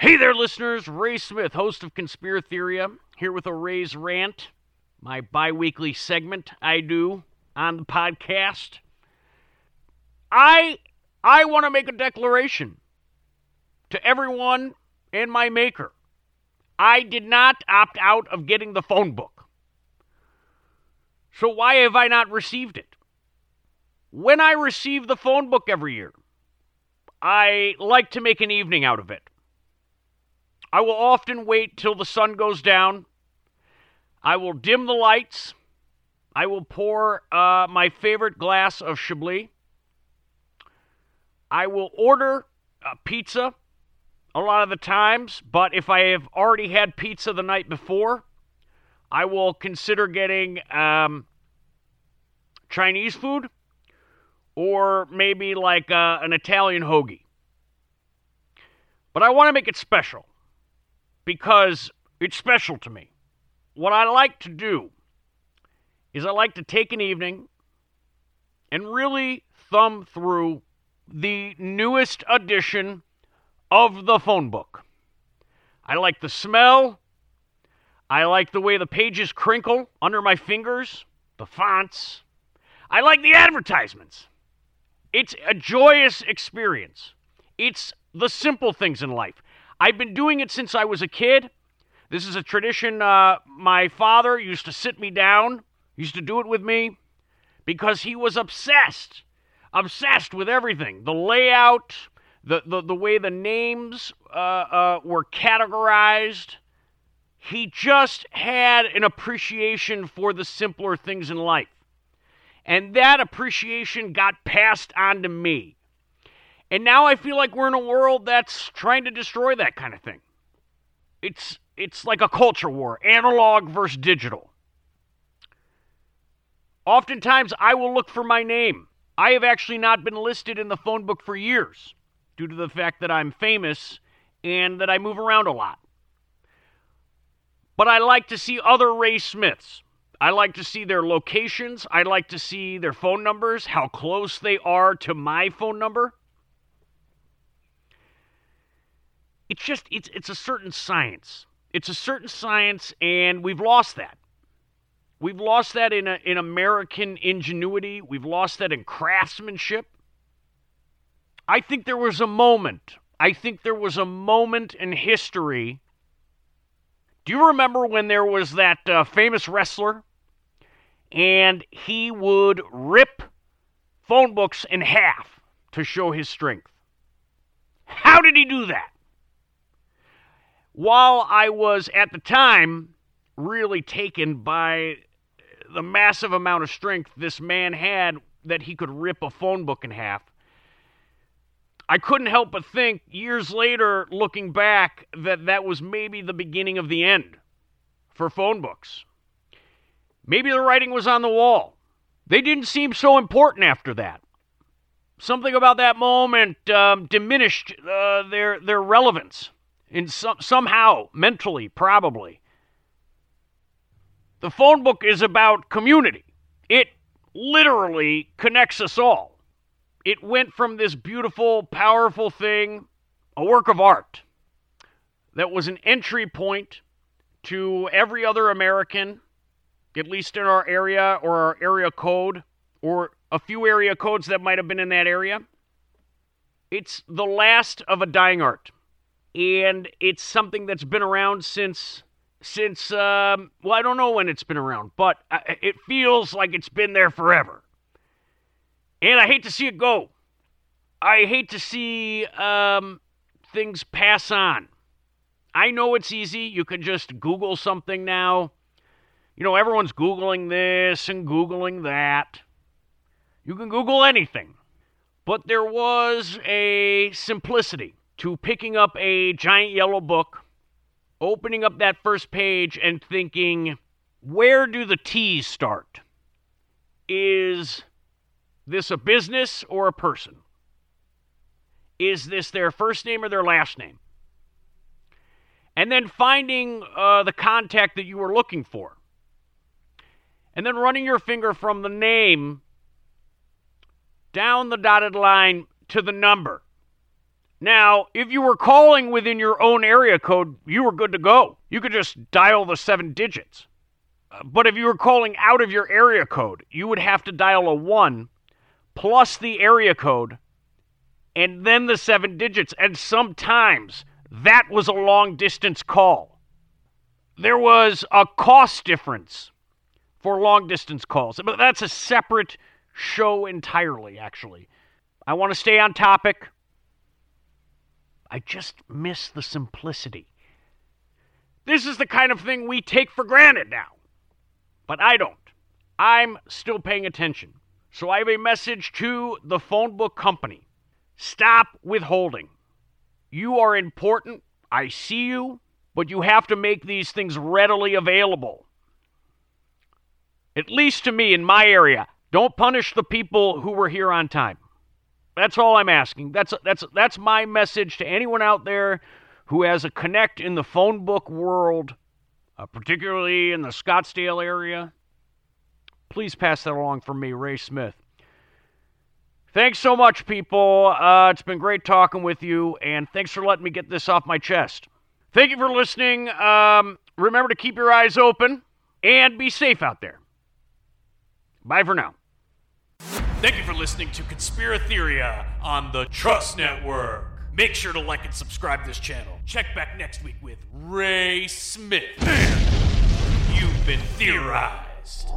Hey there, listeners. Ray Smith, host of Conspiratheria, here with a Ray's Rant, my bi weekly segment I do on the podcast. I I want to make a declaration to everyone and my maker. I did not opt out of getting the phone book. So why have I not received it? When I receive the phone book every year, I like to make an evening out of it. I will often wait till the sun goes down. I will dim the lights. I will pour uh, my favorite glass of Chablis. I will order a pizza a lot of the times, but if I have already had pizza the night before, I will consider getting um, Chinese food or maybe like uh, an Italian hoagie. But I want to make it special because it's special to me. What I like to do is I like to take an evening and really thumb through the newest edition of the phone book. I like the smell. I like the way the pages crinkle under my fingers, the fonts. I like the advertisements. It's a joyous experience. It's the simple things in life. I've been doing it since I was a kid. This is a tradition uh, my father used to sit me down, used to do it with me because he was obsessed, obsessed with everything the layout, the, the, the way the names uh, uh, were categorized. He just had an appreciation for the simpler things in life. And that appreciation got passed on to me. And now I feel like we're in a world that's trying to destroy that kind of thing. It's it's like a culture war, analog versus digital. Oftentimes I will look for my name. I have actually not been listed in the phone book for years due to the fact that I'm famous and that I move around a lot. But I like to see other Ray Smiths. I like to see their locations. I like to see their phone numbers, how close they are to my phone number. It's just it's it's a certain science. It's a certain science and we've lost that. We've lost that in a, in American ingenuity. We've lost that in craftsmanship. I think there was a moment. I think there was a moment in history. Do you remember when there was that uh, famous wrestler and he would rip phone books in half to show his strength. How did he do that? While I was at the time really taken by the massive amount of strength this man had that he could rip a phone book in half, I couldn't help but think years later, looking back, that that was maybe the beginning of the end for phone books. Maybe the writing was on the wall. They didn't seem so important after that. Something about that moment um, diminished uh, their their relevance in some, somehow mentally, probably. The phone book is about community. It literally connects us all. It went from this beautiful, powerful thing, a work of art, that was an entry point to every other American at least in our area or our area code or a few area codes that might have been in that area. It's the last of a dying art. And it's something that's been around since since um, well, I don't know when it's been around, but it feels like it's been there forever. And I hate to see it go. I hate to see um, things pass on. I know it's easy. You can just Google something now you know, everyone's Googling this and Googling that. You can Google anything. But there was a simplicity to picking up a giant yellow book, opening up that first page, and thinking, where do the T's start? Is this a business or a person? Is this their first name or their last name? And then finding uh, the contact that you were looking for and then running your finger from the name down the dotted line to the number. Now, if you were calling within your own area code, you were good to go. You could just dial the seven digits. Uh, but if you were calling out of your area code, you would have to dial a 1 plus the area code and then the seven digits. And sometimes that was a long distance call. There was a cost difference for long distance calls, but that's a separate show entirely, actually. I want to stay on topic. I just miss the simplicity. This is the kind of thing we take for granted now. But I don't. I'm still paying attention. So I have a message to the phone book company. Stop withholding. You are important. I see you, but you have to make these things readily available. At least to me in my area. Don't punish the people who were here on time. That's all I'm asking. That's that's that's my message to anyone out there who has a connect in the phone book world, uh, particularly in the Scottsdale area. Please pass that along for me, Ray Smith. Thanks so much, people. Uh, it's been great talking with you, and thanks for letting me get this off my chest. Thank you for listening. Um, remember to keep your eyes open and be safe out there. Bye for now. Thank you for listening to Conspiratheria on the Trust Network. Make sure to like and subscribe this channel. Check back next week with Ray Smith. You've been theorized.